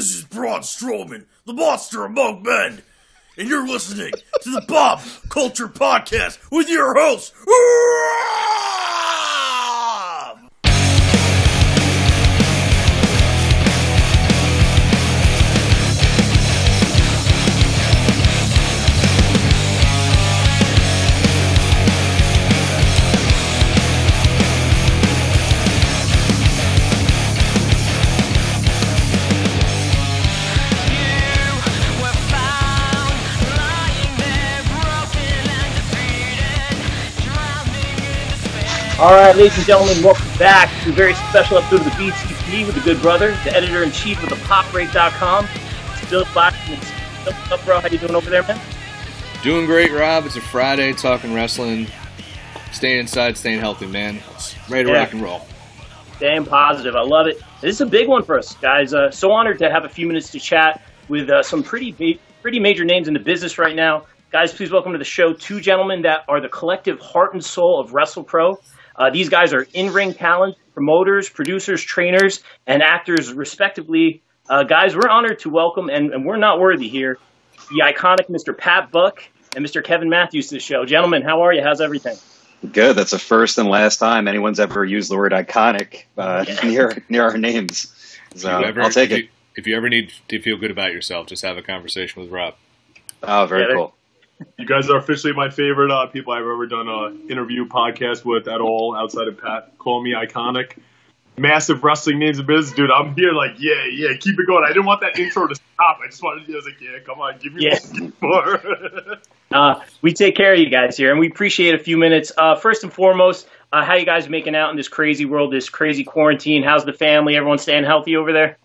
This is Braun Strowman, the monster among men, and you're listening to the Bob Culture Podcast with your host, All right, ladies and gentlemen, welcome back to a very special episode of the BCP with the good brother, the editor in chief of the PopRate.com. It's Bill Blackman. What's up, bro? How you doing over there, man? Doing great, Rob. It's a Friday, talking wrestling. Staying inside, staying healthy, man. Ready to Yeah. rock and roll. Staying positive. I love it. This is a big one for us, guys. Uh, so honored to have a few minutes to chat with uh, some pretty pretty major names in the business right now. Guys, please welcome to the show two gentlemen that are the collective heart and soul of WrestlePro. Uh, these guys are in-ring talent, promoters, producers, trainers, and actors, respectively. Uh, guys, we're honored to welcome, and, and we're not worthy here, the iconic Mr. Pat Buck and Mr. Kevin Matthews to the show. Gentlemen, how are you? How's everything? Good. That's the first and last time anyone's ever used the word iconic uh, near near our names. So If you ever- I'll take if it. You, if you ever need to feel good about yourself, just have a conversation with Rob. Oh, very Yeah, they- cool. You guys are officially my favorite uh, people I've ever done an interview podcast with at all, outside of Pat. Call me iconic. Massive wrestling names in business, dude. I'm here, like, yeah, yeah, keep it going. I didn't want that intro to stop. I just wanted to, was like, yeah, come on, give me Yeah. more. Uh, we take care of you guys here, and we appreciate a few minutes. Uh, first and foremost, uh, how you guys making out in this crazy world, this crazy quarantine? How's the family? Everyone staying healthy over there?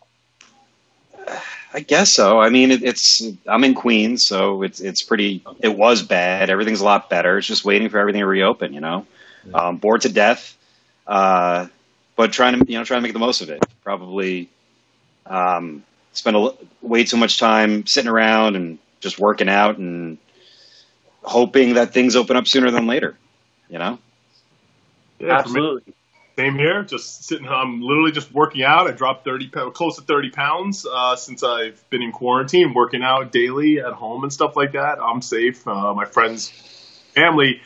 I guess so. I mean, it, it's I'm in Queens, so it's it's pretty. It was bad. Everything's a lot better. It's just waiting for everything to reopen. You know, um, bored to death, uh, but trying to you know trying to make the most of it. Probably um, spend a, l- way too much time sitting around and just working out and hoping that things open up sooner than later. You know. Yeah, for Absolutely. Same here. Just sitting. I'm literally just working out. I dropped thirty, close to thirty pounds uh, since I've been in quarantine, working out daily at home and stuff like that. I'm safe. Uh, my friends, family.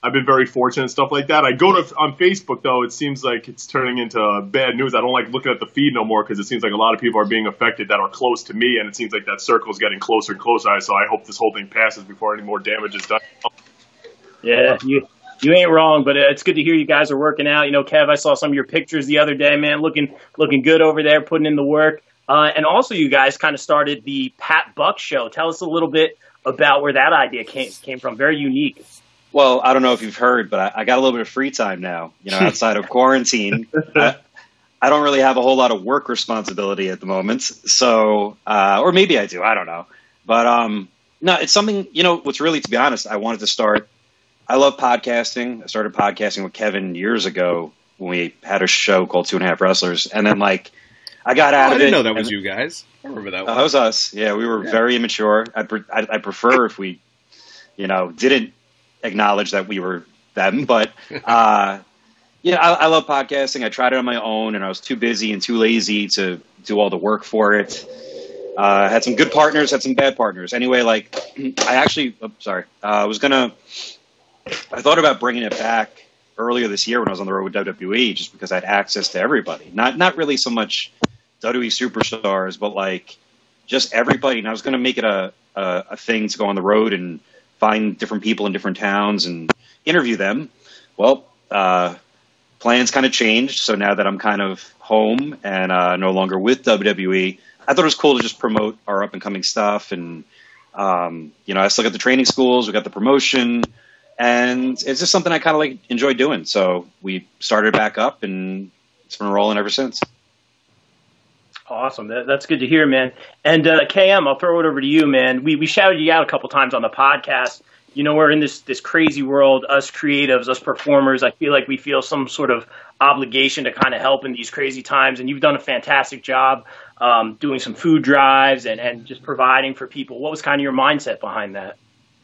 I've been very fortunate and stuff like that. I go to on Facebook though. It seems like it's turning into bad news. I don't like looking at the feed no more because it seems like a lot of people are being affected that are close to me, and it seems like that circle is getting closer and closer. So I hope this whole thing passes before any more damage is done. Yeah, you you ain't wrong, but uh, it's good to hear you guys are working out. You know, Kev, I saw some of your pictures the other day, man, looking looking good over there, putting in the work. Uh, and also, you guys kind of started the Pat Buck Show. Tell us a little bit about where that idea came came from. Very unique. Well, I don't know if you've heard, but I, I got a little bit of free time now. You know, outside of quarantine, I, I don't really have a whole lot of work responsibility at the moment. So, uh, or maybe I do. I don't know. But um, no, it's something. You know, what's really, to be honest, I wanted to start. I love podcasting. I started podcasting with Kevin years ago when we had a show called Two and a Half Wrestlers, and then like I got out Oh, of it. I didn't know that was you guys. I remember that uh, that was us. Yeah, we were very immature. I, pre- I, I prefer if we, you know, didn't acknowledge that we were them. But uh, yeah, I, I love podcasting. I tried it on my own, and I was too busy and too lazy to do all the work for it. Uh, had some good partners, had some bad partners. Anyway, like I actually, oh, sorry, uh, I was gonna. I thought about bringing it back earlier this year when I was on the road with WWE, just because I had access to everybody. Not not really so much WWE superstars, but like just everybody. And I was going to make it a, a a thing to go on the road and find different people in different towns and interview them. Well, uh, plans kind of changed. So now that I'm kind of home and uh, no longer with WWE, I thought it was cool to just promote our up and coming stuff. And um, you know, I still got the training schools, we got the promotion, and it's just something I kind of like enjoy doing. So we started back up, and it's been rolling ever since. Awesome. That, that's good to hear, man. And uh, KM, I'll throw it over to you, man. We we shouted you out a couple times on the podcast. You know, we're in this this crazy world. Us creatives, us performers. I feel like we feel some sort of obligation to kind of help in these crazy times. And you've done a fantastic job um, doing some food drives and and just providing for people. What was kind of your mindset behind that?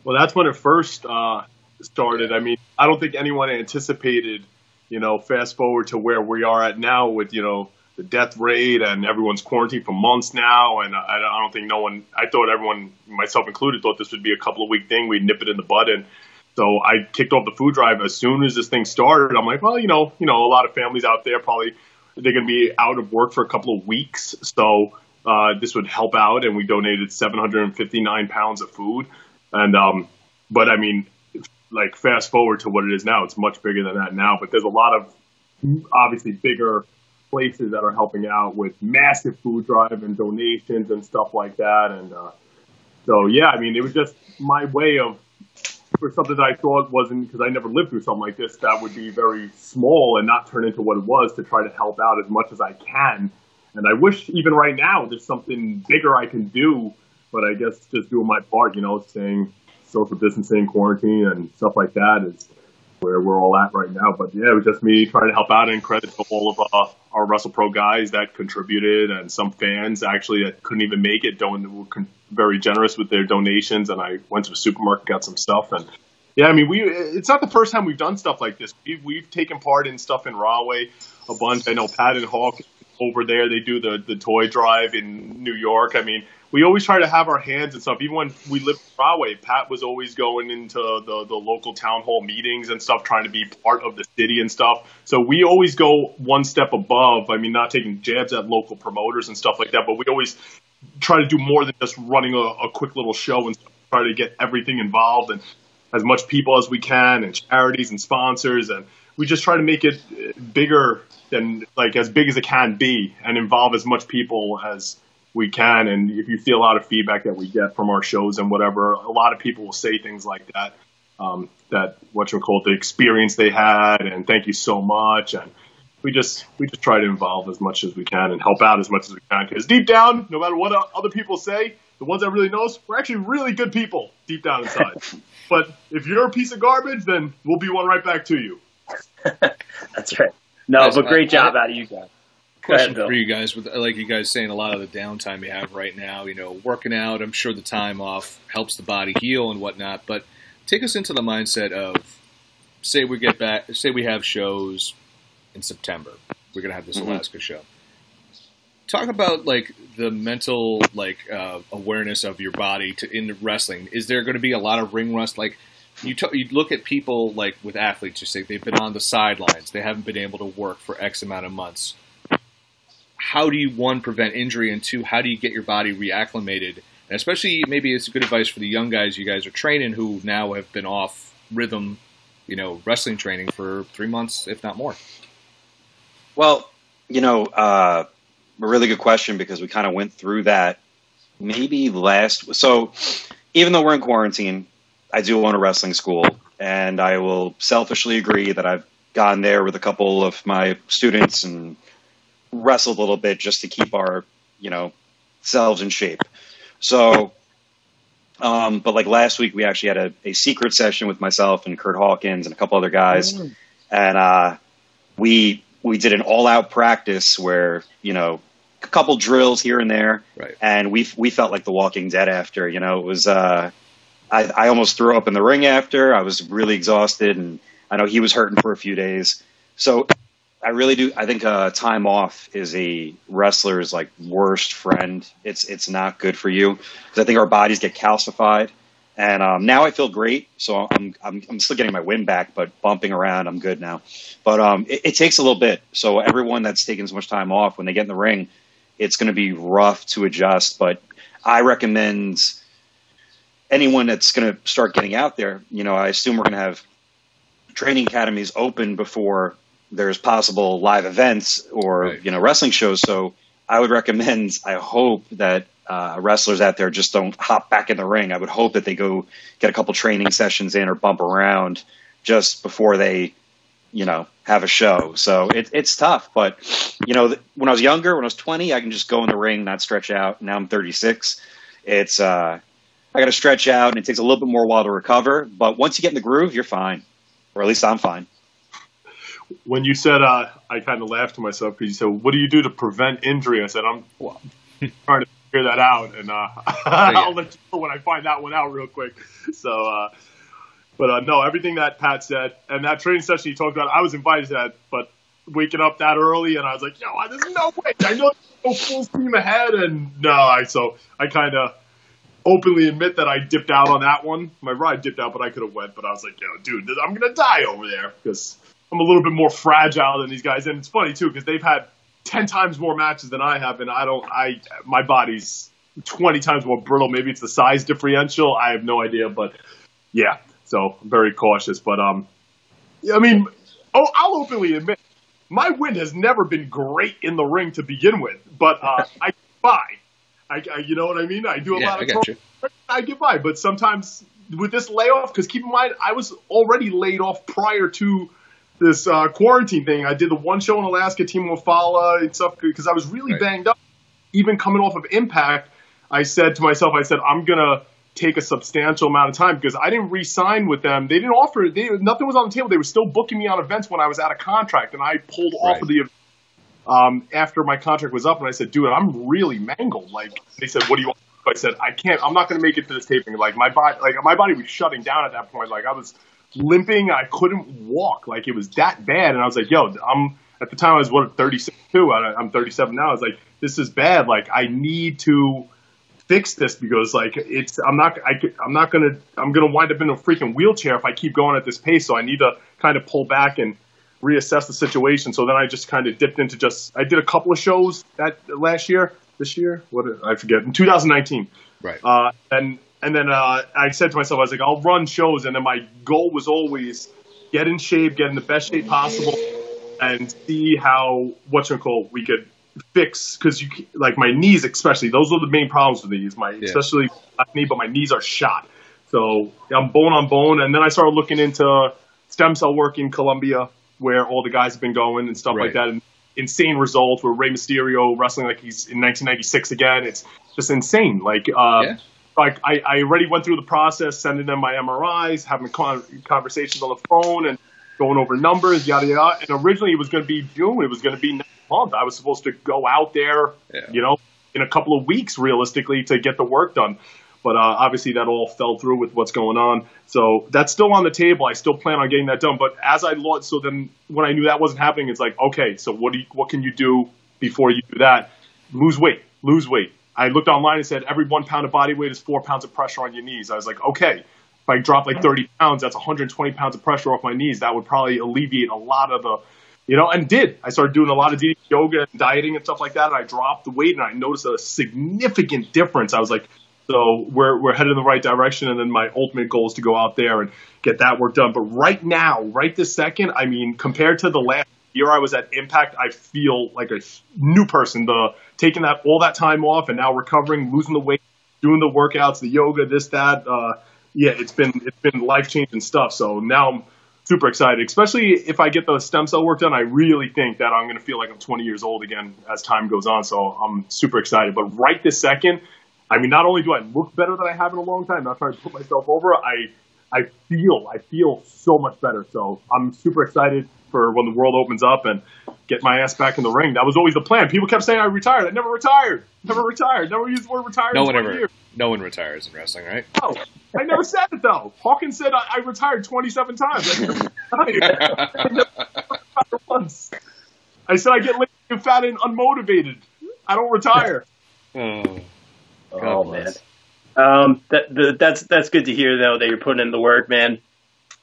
Well, that's when it first uh, started. I mean, I don't think anyone anticipated, you know, fast forward to where we are at now with, you know, the death rate and everyone's quarantined for months now. And I, I don't think no one, I thought everyone, myself included, thought this would be a couple of week thing. We'd nip it in the bud. And so I kicked off the food drive as soon as this thing started. I'm like, well, you know, you know, a lot of families out there probably they're going to be out of work for a couple of weeks. So uh, this would help out. And we donated 759 pounds of food. And, um, but I mean, like fast forward to what it is now, it's much bigger than that now. But there's a lot of obviously bigger places that are helping out with massive food drive and donations and stuff like that. And uh, so, yeah, I mean, it was just my way of for something that I thought wasn't because I never lived through something like this that would be very small and not turn into what it was to try to help out as much as I can. And I wish even right now there's something bigger I can do, but I guess just doing my part, you know, staying social distancing, quarantine, and stuff like that is where we're all at right now. But yeah, it was just me trying to help out and credit to all of uh, our WrestlePro guys that contributed and some fans actually that couldn't even make it don't were con- very generous with their donations. And I went to the supermarket, got some stuff, and yeah, I mean, we it's not the first time we've done stuff like this. We've, we've taken part in stuff in Rahway a bunch. I know Pat and Hawk over there, they do the, the toy drive in New York. I mean, we always try to have our hands and stuff. Even when we lived in Rahway, Pat was always going into the, the local town hall meetings and stuff, trying to be part of the city and stuff. So we always go one step above. I mean, not taking jabs at local promoters and stuff like that, but we always try to do more than just running a, a quick little show and try to get everything involved and as much people as we can and charities and sponsors and we just try to make it bigger than like as big as it can be and involve as much people as we can. And if you see a lot of feedback that we get from our shows and whatever, a lot of people will say things like that. Um, that what you call the experience they had, and thank you so much. And we just we just try to involve as much as we can and help out as much as we can. Because deep down, no matter what other people say, the ones that really know us, we're actually really good people deep down inside. but if you're a piece of garbage, then we'll be one right back to you. That's right. No, but great job out of you guys. Question ahead, for you guys, with like you guys saying, a lot of the downtime you have right now. You know, working out. I'm sure the time off helps the body heal and whatnot. But take us into the mindset of, say we get back, say we have shows in September. We're gonna have this mm-hmm. Alaska show. Talk about like the mental like uh, awareness of your body to in wrestling. Is there going to be a lot of ring rust? Like you, t- you look at people like with athletes, you say they've been on the sidelines, they haven't been able to work for X amount of months. How do you one prevent injury, and two, how do you get your body reacclimated? And especially, maybe it's good advice for the young guys you guys are training who now have been off rhythm, you know, wrestling training for three months, if not more. Well, you know, uh, a really good question because we kind of went through that maybe last. So, even though we're in quarantine, I do own a wrestling school, and I will selfishly agree that I've gone there with a couple of my students and wrestled a little bit just to keep our, you know, selves in shape. So, um, but like last week, we actually had a, a, secret session with myself and Kurt Hawkins and a couple other guys, mm. and uh, we we did an all out practice where you know a couple drills here and there, right. and we we felt like the Walking Dead after. You know, it was. Uh, I, I almost threw up in the ring after. I was really exhausted, and I know he was hurting for a few days. So I really do. I think uh, time off is a wrestler's like worst friend. It's it's not good for you because I think our bodies get calcified. And um, now I feel great, so I'm, I'm I'm still getting my wind back, but bumping around, I'm good now. But um, it, it takes a little bit. So everyone that's taking so much time off, when they get in the ring, it's going to be rough to adjust. But I recommend anyone that's going to start getting out there, you know, I assume we're going to have training academies open before there's possible live events or right. you know wrestling shows. So I would recommend. I hope that uh, wrestlers out there just don't hop back in the ring. I would hope that they go get a couple training sessions in or bump around just before they, you know, have a show. So it, it's tough. But you know, when I was younger, when I was 20, I can just go in the ring, not stretch out. Now I'm 36. It's uh, I got to stretch out, and it takes a little bit more while to recover. But once you get in the groove, you're fine, or at least I'm fine. When you said, uh, I kind of laughed to myself because you said, "What do you do to prevent injury?" I said, "I'm well, trying to figure that out, and uh, I'll let you know when I find that one out real quick." So, uh, but uh, no, everything that Pat said and that training session you talked about, I was invited to that, but waking up that early, and I was like, yo, there's no way. I know go full steam ahead, and no, I so I kind of openly admit that I dipped out on that one. My ride dipped out, but I could have went. But I was like, yo, dude, I'm gonna die over there because I'm a little bit more fragile than these guys. And it's funny too because they've had ten times more matches than I have, and I don't. I my body's twenty times more brittle. Maybe it's the size differential. I have no idea, but yeah. So I'm very cautious. But um, I mean, oh, I'll openly admit my win has never been great in the ring to begin with, but uh, I get by. I, I, you know what I mean? I do a Yeah, lot I of got you. I get by, but sometimes with this layoff, because keep in mind, I was already laid off prior to this uh, quarantine thing. I did the one show in Alaska, Team Wafala and stuff, because I was really Right. banged up. Even coming off of Impact, I said to myself, I said, I'm gonna take a substantial amount of time because I didn't re-sign with them. They didn't offer. They nothing was on the table. They were still booking me on events when I was out of contract, and I pulled off of the um, after my contract was up, and I said, "Dude, I'm really mangled." Like they said, "What do you?" want? I said, "I can't. I'm not going to make it to this taping." Like my body, like my body was shutting down at that point. Like I was limping. I couldn't walk. Like it was that bad. And I was like, "Yo, I'm." At the time, I was what 36 too. I- I'm 37 now. I was like, "This is bad. Like I need to." fix this because like it's I'm not I, I'm not gonna I'm gonna wind up in a freaking wheelchair if I keep going at this pace. So I need to kind of pull back and reassess the situation. So then I just kind of dipped into just I did a couple of shows that last year, this year, what I forget in 2019. Right. Uh, and and then uh, I said to myself, I was like, I'll run shows, and then my goal was always get in shape, get in the best shape possible, and see how what's it called we could fix because you like my knees especially those are the main problems with these. My Yeah. especially left knee but my knees are shot. So i'm bone on bone. And then i started looking into stem cell work in colombia where all the guys have been going and stuff like that. And insane results where Rey Mysterio wrestling like he's in 1996 again. It's just insane. Like uh Yeah. Like I, I already went through the process, sending them my MRIs, having con- conversations on the phone, and going over numbers, yada yada. And originally it was going to be June. It was going to be next month. I was supposed to go out there, Yeah. you know, in a couple of weeks, realistically, to get the work done. But uh, obviously that all fell through with what's going on. So that's still on the table. I still plan on getting that done. But as I launched, so then when I knew that wasn't happening, it's like, okay, so what do you, what can you do before you do that? Lose weight, lose weight. I looked online and said every one pound of body weight is four pounds of pressure on your knees. I was like, okay, if I drop like 30 pounds, that's 120 pounds of pressure off my knees. That would probably alleviate a lot of the, you know, and did. I started doing a lot of yoga and dieting and stuff like that, and I dropped the weight and I noticed a significant difference. I was like, so we're we're headed in the right direction, and then my ultimate goal is to go out there and get that work done. But right now, right this second, I mean, compared to the last year I was at Impact, I feel like a new person. The taking that all that time off and now recovering, losing the weight, doing the workouts, the yoga, this that. Uh, yeah, it's been it's been life changing stuff. So now I'm super excited, especially if I get the stem cell work done. I really think that I'm going to feel like I'm 20 years old again as time goes on. So I'm super excited. But right this second, I mean, not only do I look better than I have in a long time, not trying to put myself over, I I feel I feel so much better. So I'm super excited for when the world opens up and get my ass back in the ring. That was always the plan. People kept saying I retired. I never retired. Never retired. Never used the word retired. No one ever, Years. no one retires in wrestling, right? No, I never said it though. Hawkins said I, I retired 27 times. I never retired. I never retired once. I said I get lazy and fat and unmotivated. I don't retire. Oh, Oh man, bless. Um, that, the, that's that's good to hear though that you're putting in the work, man.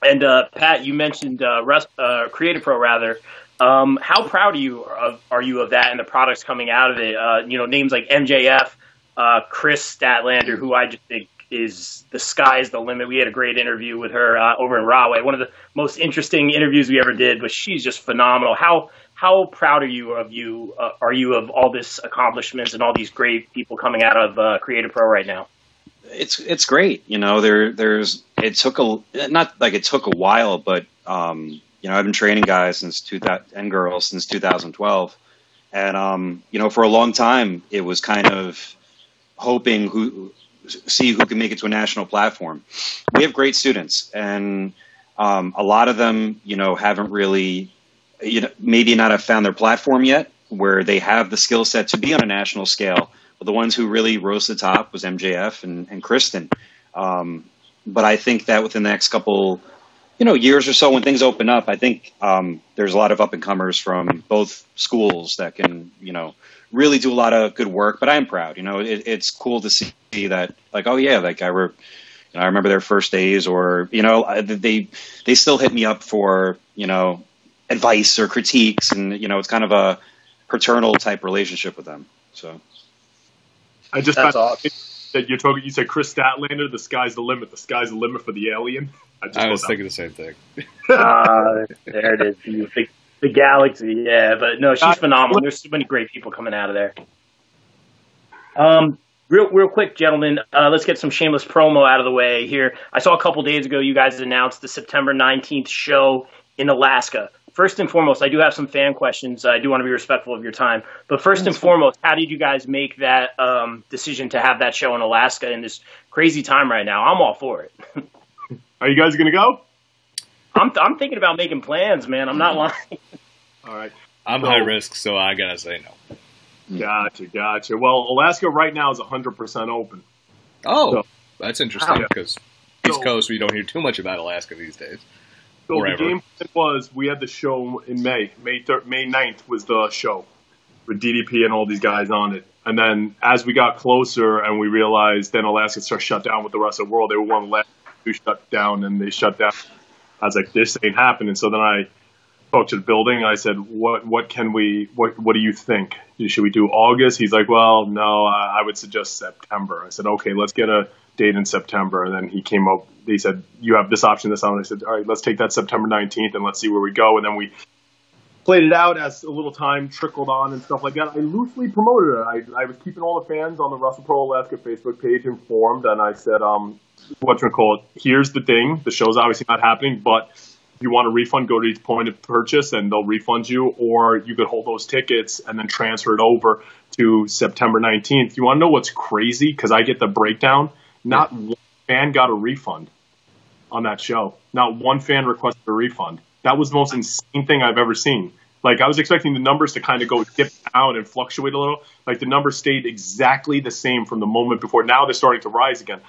And uh, Pat, you mentioned uh, rest, uh, Create-A-Pro rather. Um, how proud are you of are you of that and the products coming out of it? Uh, you know, names like MJF, uh, Kris Statlander, who I just think is the sky's the limit. We had a great interview with her uh, over in Rahway, one of the most interesting interviews we ever did. But she's just phenomenal. How how proud are you of you uh, are you of all this accomplishments and all these great people coming out of Create-A-Pro right now? It's it's great. You know, there there's it took a not like it took a while, but um, you know, I've been training guys since 2000 and girls since 2012, and um, you know, for a long time, it was kind of hoping who see who can make it to a national platform. We have great students, and um, a lot of them, you know, haven't really, you know, maybe not have found their platform yet, where they have the skill set to be on a national scale. But the ones who really rose to the top was MJF and, and Kristen. Um, but I think that within the next couple, you know, years or so when things open up, I think um, there's a lot of up and comers from both schools that can, you know, really do a lot of good work. But I'm proud. You know, it, it's cool to see that, like, oh yeah, like I were. You know, I remember their first days, or you know, they they still hit me up for you know advice or critiques, and you know, it's kind of a paternal type relationship with them. So, I just That's found awesome. that you're talking. You said Kris Statlander. The sky's the limit. The sky's the limit for the alien. just I was thought thinking the same thing. Uh, there it is. The, the, the galaxy. Yeah, but no, she's Uh, phenomenal. There's so many great people coming out of there. Um, real, real quick, gentlemen, uh, let's get some shameless promo out of the way here. I saw a couple days ago you guys announced the September 19th show in Alaska. First and foremost, I do have some fan questions. I do want to be respectful of your time. But first and foremost, how did you guys make that um, decision to have that show in Alaska in this crazy time right now? I'm all for it. Are you guys gonna go? I'm, I'm thinking about making plans, man. I'm not lying. All right. I'm So- high risk, so I gotta say no. Gotcha, gotcha. Well, Alaska right now is 100% open. Oh, So- that's interesting Yeah. because East So- Coast we don't hear too much about Alaska these days. So Forever. the game plan was we had the show in May. May thir- May 9th was the show with DDP and all these guys on it. And then as we got closer and we realized then Alaska started shut down with the rest of the world, they were one of the last to shut down and they shut down. I was like, this ain't happening. So then I to the building I said, what what can we what what do you think? Should we do August? He's like, well, no, I I would suggest September. I said, okay, let's get a date in September. And then he came up. They said, you have this option, this option. I said, all right, let's take that September 19th and let's see where we go. And then we played it out as a little time trickled on and stuff like that. I loosely promoted it. I, I was keeping all the fans on the WrestlePro Alaska Facebook page informed, and I said, um, what's it? Here's the thing: the show's obviously not happening, but you want a refund, go to each point of purchase, and they'll refund you, or you could hold those tickets and then transfer it over to September 19th. You want to know what's crazy? Because I get the breakdown. Not one fan got a refund on that show. Not one fan requested a refund. That was the most insane thing I've ever seen. Like I was expecting the numbers to kind of go dip down and fluctuate a little. Like the numbers stayed exactly the same from the moment before. Now they're starting to rise again.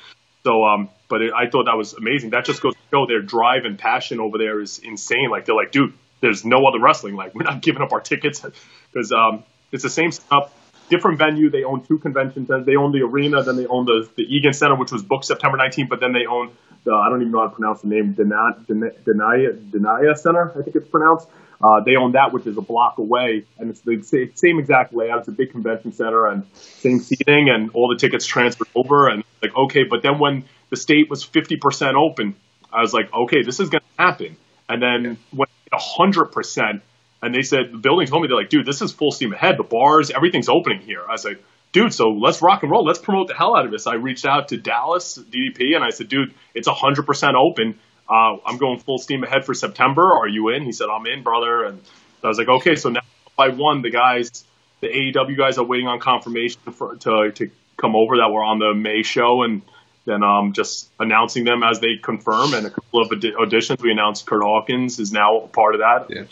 So, um, but it, I thought that was amazing. That just goes to show their drive and passion over there is insane. Like they're like, dude, there's no other wrestling. Like we're not giving up our tickets because um, it's the same stuff. Different venue. They own two conventions. They own the arena. Then they own the the Egan Center, which was booked September 19th. But then they own the I don't even know how to pronounce the name. Denia Denia Center, I think it's pronounced. Uh, they own that, which is a block away, and it's the same exact layout. It's a big convention center and same seating, and all the tickets transferred over. And like, okay, but then when the state was 50% open, I was like, okay, this is going to happen. And then when hundred percent, and they said the building told me they're like, dude, this is full steam ahead. The bars, everything's opening here. I was like, dude, so let's rock and roll. Let's promote the hell out of this. I reached out to Dallas DDP and I said, dude, it's hundred percent open. Uh, I'm going full steam ahead for September. Are you in? He said, I'm in, brother. And I was like, okay. So now I won. The guys, the AEW guys are waiting on confirmation for, to to come over that were on the May show and then um, just announcing them as they confirm. And a couple of audi- auditions, we announced Kurt Hawkins is now a part of that. Yeah.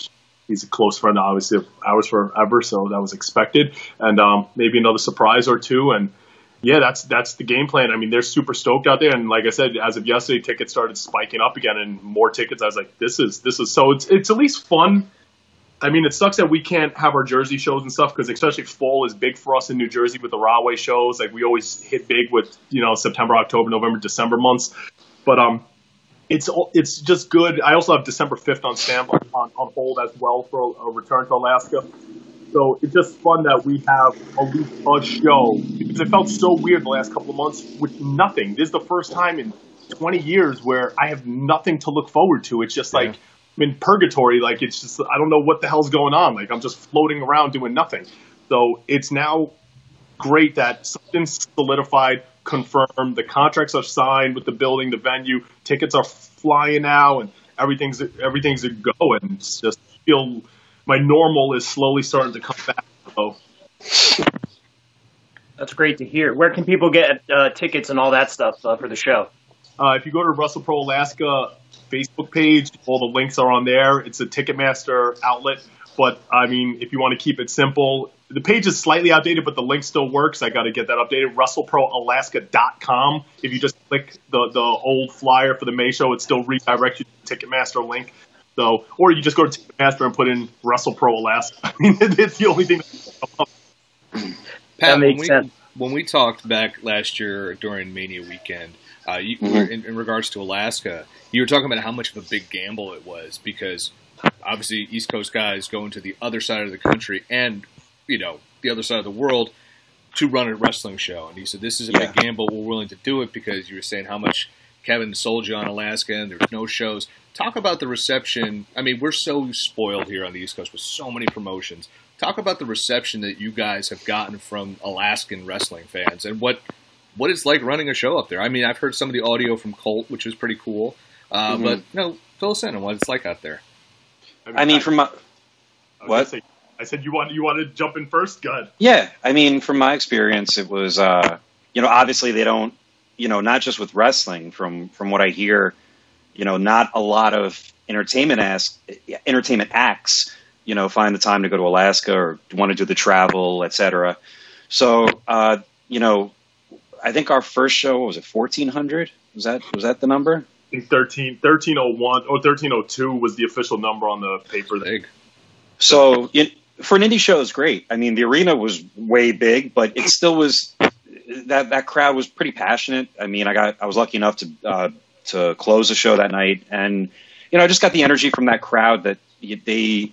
He's a close friend, obviously, of ours forever, so that was expected. And um, maybe another surprise or two. And yeah, that's that's the game plan. I mean, they're super stoked out there, and like I said, as of yesterday, tickets started spiking up again, and more tickets. I was like, this is this is so it's it's at least fun. I mean, it sucks that we can't have our Jersey shows and stuff because especially fall is big for us in New Jersey with the Rahway shows. Like we always hit big with you know September, October, November, December months. But um, it's it's just good. I also have December fifth on standby on, on hold as well for a, a return to Alaska. So it's just fun that we have least a show because it felt so weird the last couple of months with nothing. This is the first time in 20 years where I have nothing to look forward to. It's just like I'm in purgatory. Like it's just I don't know what the hell's going on. Like I'm just floating around doing nothing. So it's now great that something's solidified, confirmed. The contracts are signed with the building, the venue. Tickets are flying now, and everything's everything's a go. And it's just feel my normal is slowly starting to come back. So That's great to hear. Where can people get uh, tickets and all that stuff uh, for the show? Uh, if you go to WrestlePro Alaska Facebook page, all the links are on there. It's a Ticketmaster outlet. But I mean, if you want to keep it simple, the page is slightly outdated, but the link still works. I got to get that updated. WrestleProAlaska.com. If you just click the, the old flyer for the May show, it still redirects you to the Ticketmaster link. So, or you just go to Ticketmaster and put in Wrestle Pro Alaska. I mean, it's the only thing. Pat, That when makes we, sense. when we talked back last year during Mania weekend, uh, you, Mhm. in, in regards to Alaska, you were talking about how much of a big gamble it was because obviously East Coast guys going to the other side of the country and you know the other side of the world to run a wrestling show. And you said this is a Yeah. big gamble. We're willing to do it because you were saying how much Kevin sold you on Alaska and there's no shows. Talk about the reception. I mean, we're so spoiled here on the East Coast with so many promotions. Talk about the reception that you guys have gotten from Alaskan wrestling fans and what what it's like running a show up there. I mean, I've heard some of the audio from Colt, which is pretty cool. Uh, Mhm. But you know, fill us in on what it's like out there. I mean, from my, I What? say- I said you want you want to jump in first. Good. Yeah, I mean, from my experience, it was, uh, you know, obviously they don't, you know, not just with wrestling. From from what I hear, you know, not a lot of entertainment as entertainment acts, you know, find the time to go to Alaska or want to do the travel, etc. So, uh, you know, I think our first show what was it fourteen hundred? Was that was that the number? I think 13, 1301 or 1302 was the official number on the paper. That, Big. So it, for an indie show, it's great. I mean, the arena was way big, but it still was that that crowd was pretty passionate. I mean, I got I was lucky enough to uh, to close the show that night, and you know, I just got the energy from that crowd that they,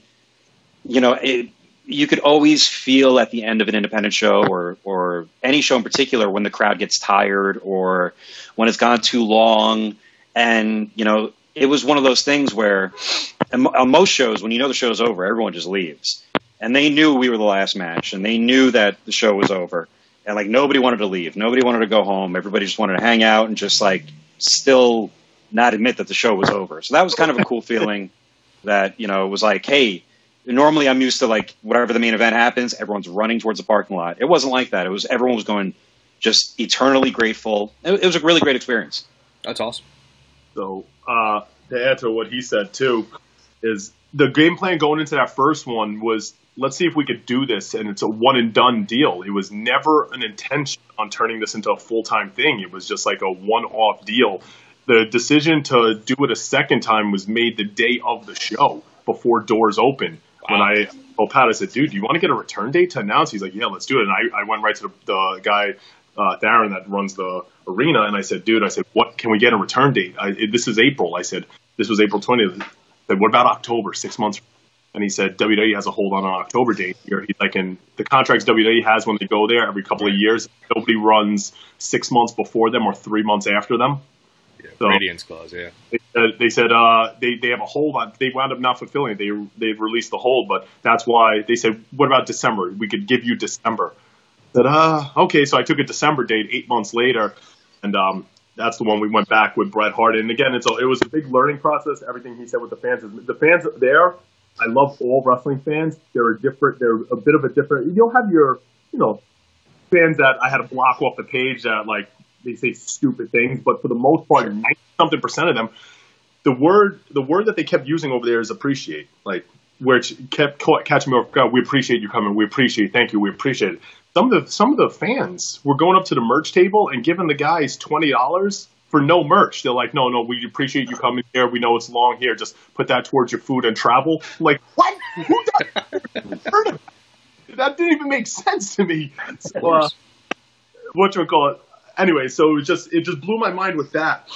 you know, it, you could always feel at the end of an independent show or or any show in particular when the crowd gets tired or when it's gone too long, and you know, it was one of those things where on uh, most shows, when you know the show's over, everyone just leaves. And they knew we were the last match, and they knew that the show was over. And like nobody wanted to leave, nobody wanted to go home. Everybody just wanted to hang out and just like still not admit that the show was over. So that was kind of a cool feeling. That you know it was like, hey, normally I'm used to like whatever the main event happens, everyone's running towards the parking lot. It wasn't like that. It was everyone was going just eternally grateful. It, it was a really great experience. That's awesome. So uh, to answer what he said too, is the game plan going into that first one was let's see if we could do this, and it's a one and done deal. It was never an intention on turning this into a full time thing. It was just like a one off deal. The decision to do it a second time was made the day of the show before doors open. When I told Pat, I said, "Dude, do you want to get a return date to announce?" He's like, "Yeah, let's do it." And I, I went right to the, the guy uh, Darren that runs the arena, and I said, "Dude, I said, what can we get a return date? I, this is April." I said, "This was April 20th." I said, "What about October? Six months?" And he said, "WWE has a hold on an October date here." He's like, "And the contracts WWE has when they go there every couple of years, nobody runs six months before them or three months after them." Yeah, So- Radius clause. Yeah. They said, they said uh, they they have a hold on. They wound up not fulfilling it. They they've released the hold, but that's why they said, "What about December? We could give you December." I said, uh, okay. So I took a December date eight months later, and um, that's the one we went back with Bret Hart. And again, it's a, it was a big learning process. Everything he said with the fans is the fans there. I love all wrestling fans. They're a different. They're a bit of a different. You'll have your you know fans that I had to block off the page that like they say stupid things, but for the most part, ninety something percent of them, the word the word that they kept using over there is appreciate, like which kept ca- catching me off guard. We appreciate you coming. We appreciate. Thank you. We appreciate it. Some of the some of the fans were going up to the merch table and giving the guys twenty dollars for no merch. They're like, no, no, we appreciate you coming here. We know it's long here. Just put that towards your food and travel. Like what? Who? Heard of that? that didn't even make sense to me. So, uh, what you call it? Anyway, so it just it just blew my mind with that.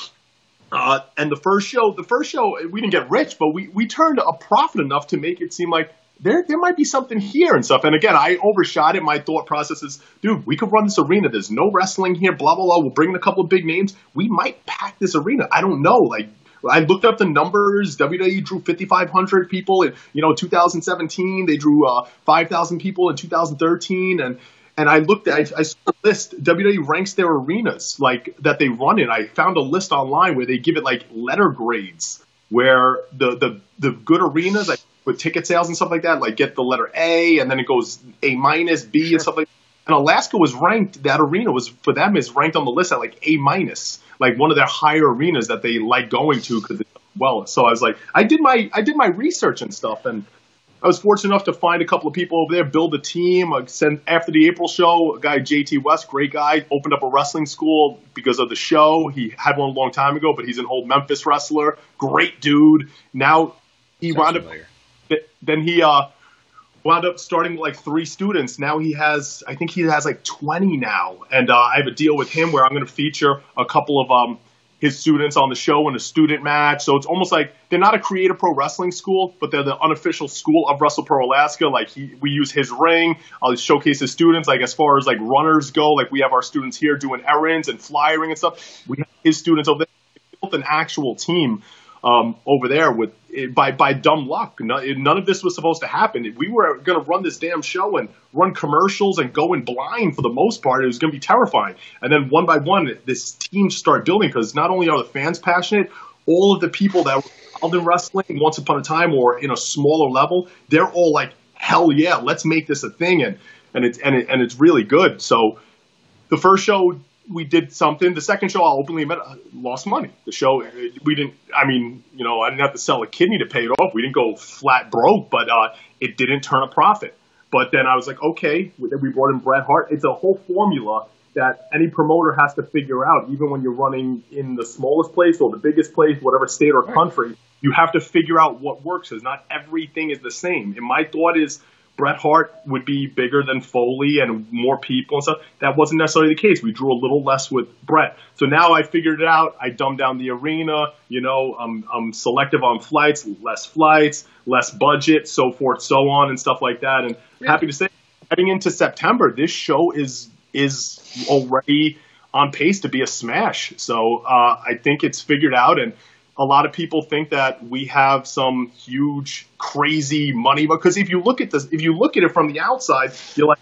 Uh, and the first show, the first show, we didn't get rich, but we, we turned a profit enough to make it seem like there there might be something here and stuff. And again, I overshot it. My thought process is, dude, we could run this arena. There's no wrestling here. Blah blah blah. We'll bring in a couple of big names. We might pack this arena. I don't know. Like I looked up the numbers. WWE drew 5,500 people in you know 2017. They drew uh, 5,000 people in 2013, and and I looked at I, I saw a list. WWE ranks their arenas like that they run in. I found a list online where they give it like letter grades, where the the the good arenas like with ticket sales and stuff like that, like get the letter A, and then it goes A minus, B, and stuff like. And Alaska was ranked. That arena was for them is ranked on the list at like A minus, like one of their higher arenas that they like going to because well. So I was like, I did my I did my research and stuff, and I was fortunate enough to find a couple of people over there, build a team. Uh, after the April show, a guy JT West, great guy, opened up a wrestling school because of the show. He had one a long time ago, but he's an old Memphis wrestler, great dude. Now he Sounds wound up. Then he uh, wound up starting like three students. Now he has, I think he has like 20 now. And uh, I have a deal with him where I'm going to feature a couple of um, his students on the show in a student match. So it's almost like they're not a Create-A-Pro wrestling school, but they're the unofficial school of Wrestle Pro Alaska. Like he, we use his ring. I'll showcase his students. Like as far as like runners go, like we have our students here doing errands and flyering and stuff. We have his students over there. We built an actual team um, over there with by by dumb luck. None, none of this was supposed to happen. We were going to run this damn show and run commercials and go in blind for the most part. It was going to be terrifying. And then one by one, this team started building because not only are the fans passionate, all of the people that were involved in wrestling once upon a time or in a smaller level, they're all like, hell yeah, let's make this a thing. And and it's and, it, and it's really good. So the first show we did something. The second show, I openly admit, I lost money. The show, we didn't. I mean, you know, I didn't have to sell a kidney to pay it off. We didn't go flat broke, but uh, it didn't turn a profit. But then I was like, okay. We brought in Bret Hart. It's a whole formula that any promoter has to figure out. Even when you're running in the smallest place or the biggest place, whatever state or country, you have to figure out what works. Because not everything is the same. And my thought is Bret Hart would be bigger than Foley and more people and stuff. That wasn't necessarily the case. We drew a little less with Bret. So now I figured it out. I dumbed down the arena. You know, I'm, I'm selective on flights, less flights, less budget, so forth, so on, and stuff like that. And happy to say, heading into September, this show is is already on pace to be a smash. So uh, I think it's figured out and a lot of people think that we have some huge crazy money because if you look at this if you look at it from the outside you're like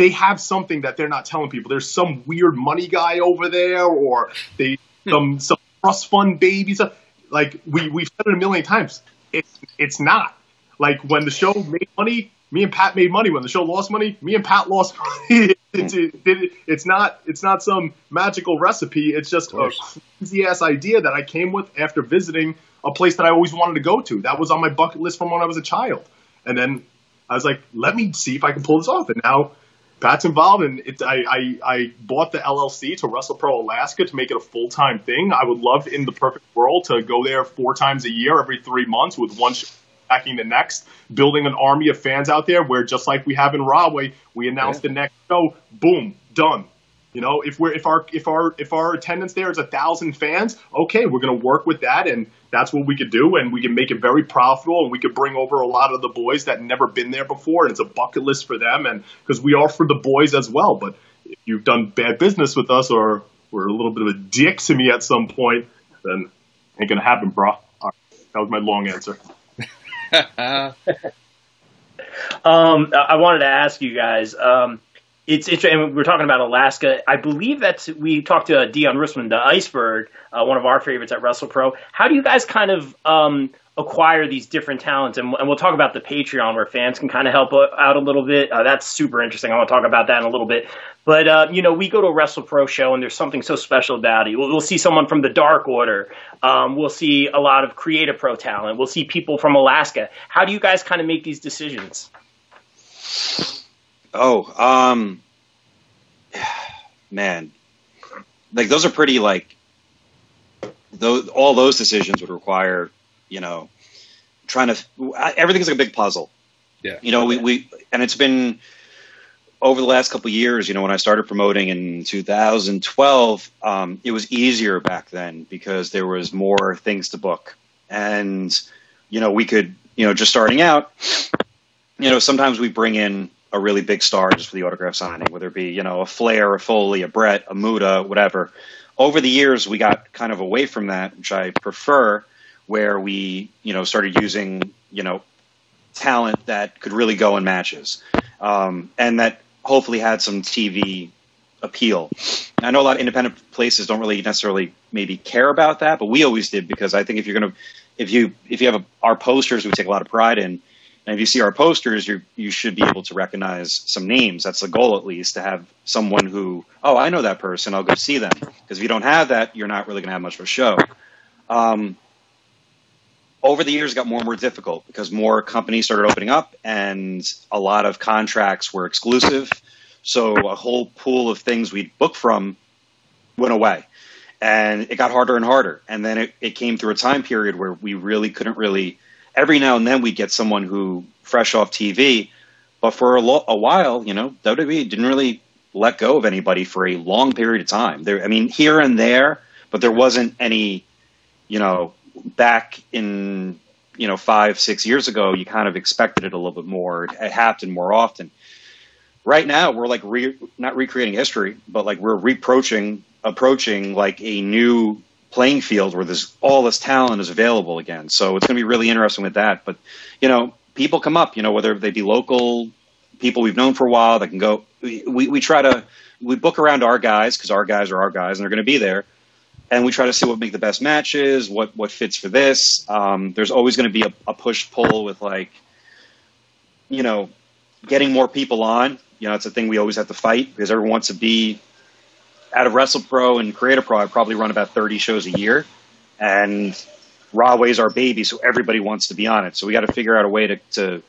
they have something that they're not telling people. There's some weird money guy over there or they hmm. some some trust fund babies. Like we we've said it a million times. It's it's not. Like when the show made money me and Pat made money when the show lost money. Me and Pat lost money. it's, it, it, it's not it's not some magical recipe. It's just a crazy ass idea that I came with after visiting a place that I always wanted to go to. That was on my bucket list from when I was a child. And then I was like, let me see if I can pull this off. And now Pat's involved, and it, I, I I bought the LLC to Wrestle Pro Alaska to make it a full time thing. I would love in the perfect world to go there four times a year, every three months, with one. Show backing the next, building an army of fans out there where just like we have in Rahway, we announce Yeah. the next show, boom, done. You know, if we're if our if our if our attendance there is a thousand fans, okay, we're gonna work with that and that's what we could do and we can make it very profitable and we could bring over a lot of the boys that never been there before and it's a bucket list for them and because we are for the boys as well. But if you've done bad business with us or were a little bit of a dick to me at some point, then ain't gonna happen, bro. Right. That was my long answer. Um, I wanted to ask you guys. Um, it's interesting. We're talking about Alaska. I believe that we talked to Dion Rissman, the Iceberg, uh, one of our favorites at WrestlePro. How do you guys kind of um, acquire these different talents? And, and we'll talk about the Patreon where fans can kind of help out a little bit. Uh, that's super interesting. I want to talk about that in a little bit. But uh, you know, we go to a WrestlePro show, and there's something so special about it. We'll, we'll see someone from the Dark Order. Um, we'll see a lot of Create-A-Pro talent. We'll see people from Alaska. How do you guys kind of make these decisions? Oh, um, man, like those are pretty like those. All those decisions would require, you know, trying to. Everything's like a big puzzle. Yeah. You know, we we and it's been over the last couple of years. You know, when I started promoting in 2012, um, it was easier back then because there was more things to book, and you know, we could, you know, just starting out. You know, sometimes we bring in a really big star just for the autograph signing, whether it be, you know, a Flair, a Foley, a Bret, a Muta, whatever. Over the years, we got kind of away from that, which I prefer, where we, you know, started using, you know, talent that could really go in matches um, and that hopefully had some TV appeal. I know a lot of independent places don't really necessarily maybe care about that, but we always did because I think if you're going to, if you if you have a, our posters, we take a lot of pride in, and if you see our posters, you you should be able to recognize some names. That's the goal, at least, to have someone who, oh, I know that person. I'll go see them. Because if you don't have that, you're not really going to have much of a show. Um, over the years, it got more and more difficult because more companies started opening up, and a lot of contracts were exclusive. So a whole pool of things we'd book from went away, and it got harder and harder. And then it, it came through a time period where we really couldn't really. Every now and then, we'd get someone who fresh off TV, but for a, lo- a while, you know, WWE didn't really let go of anybody for a long period of time. There, I mean, here and there, but there wasn't any, you know, back in you know five six years ago you kind of expected it a little bit more. It happened more often. Right now we're like re, not recreating history but like we're reproaching approaching like a new playing field where there's all this talent is available again. So it's going to be really interesting with that. But you know people come up you know whether they be local people we've known for a while that can go. We, we try to we book around our guys because our guys are our guys and they're going to be there and we try to see what make the best matches, what what fits for this. Um, there's always going to be a, a push pull with like, you know, getting more people on. You know, it's a thing we always have to fight because everyone wants to be out of WrestlePro and Create-A-Pro. I probably run about 30 shows a year, and Rahway's our baby, so everybody wants to be on it. So we got to figure out a way to, to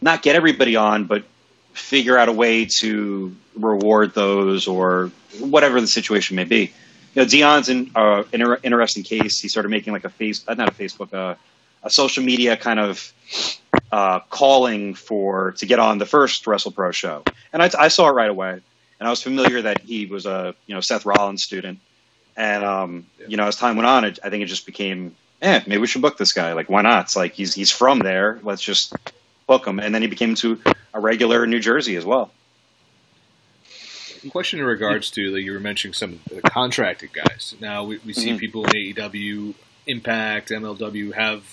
not get everybody on, but figure out a way to reward those or whatever the situation may be you know, Dion's an, uh, inter- interesting case. He started making like a face, uh, not a Facebook, uh, a social media kind of uh, calling for to get on the first Wrestle Pro show, and I, I, saw it right away, and I was familiar that he was a you know Seth Rollins student, and um, you know as time went on, it, I think it just became, eh, maybe we should book this guy. Like, why not? It's like he's he's from there. Let's just book him, and then he became to a regular in New Jersey as well question in regards to like you were mentioning some of the contracted guys. Now we, we see mm-hmm. people in AEW, Impact, MLW have,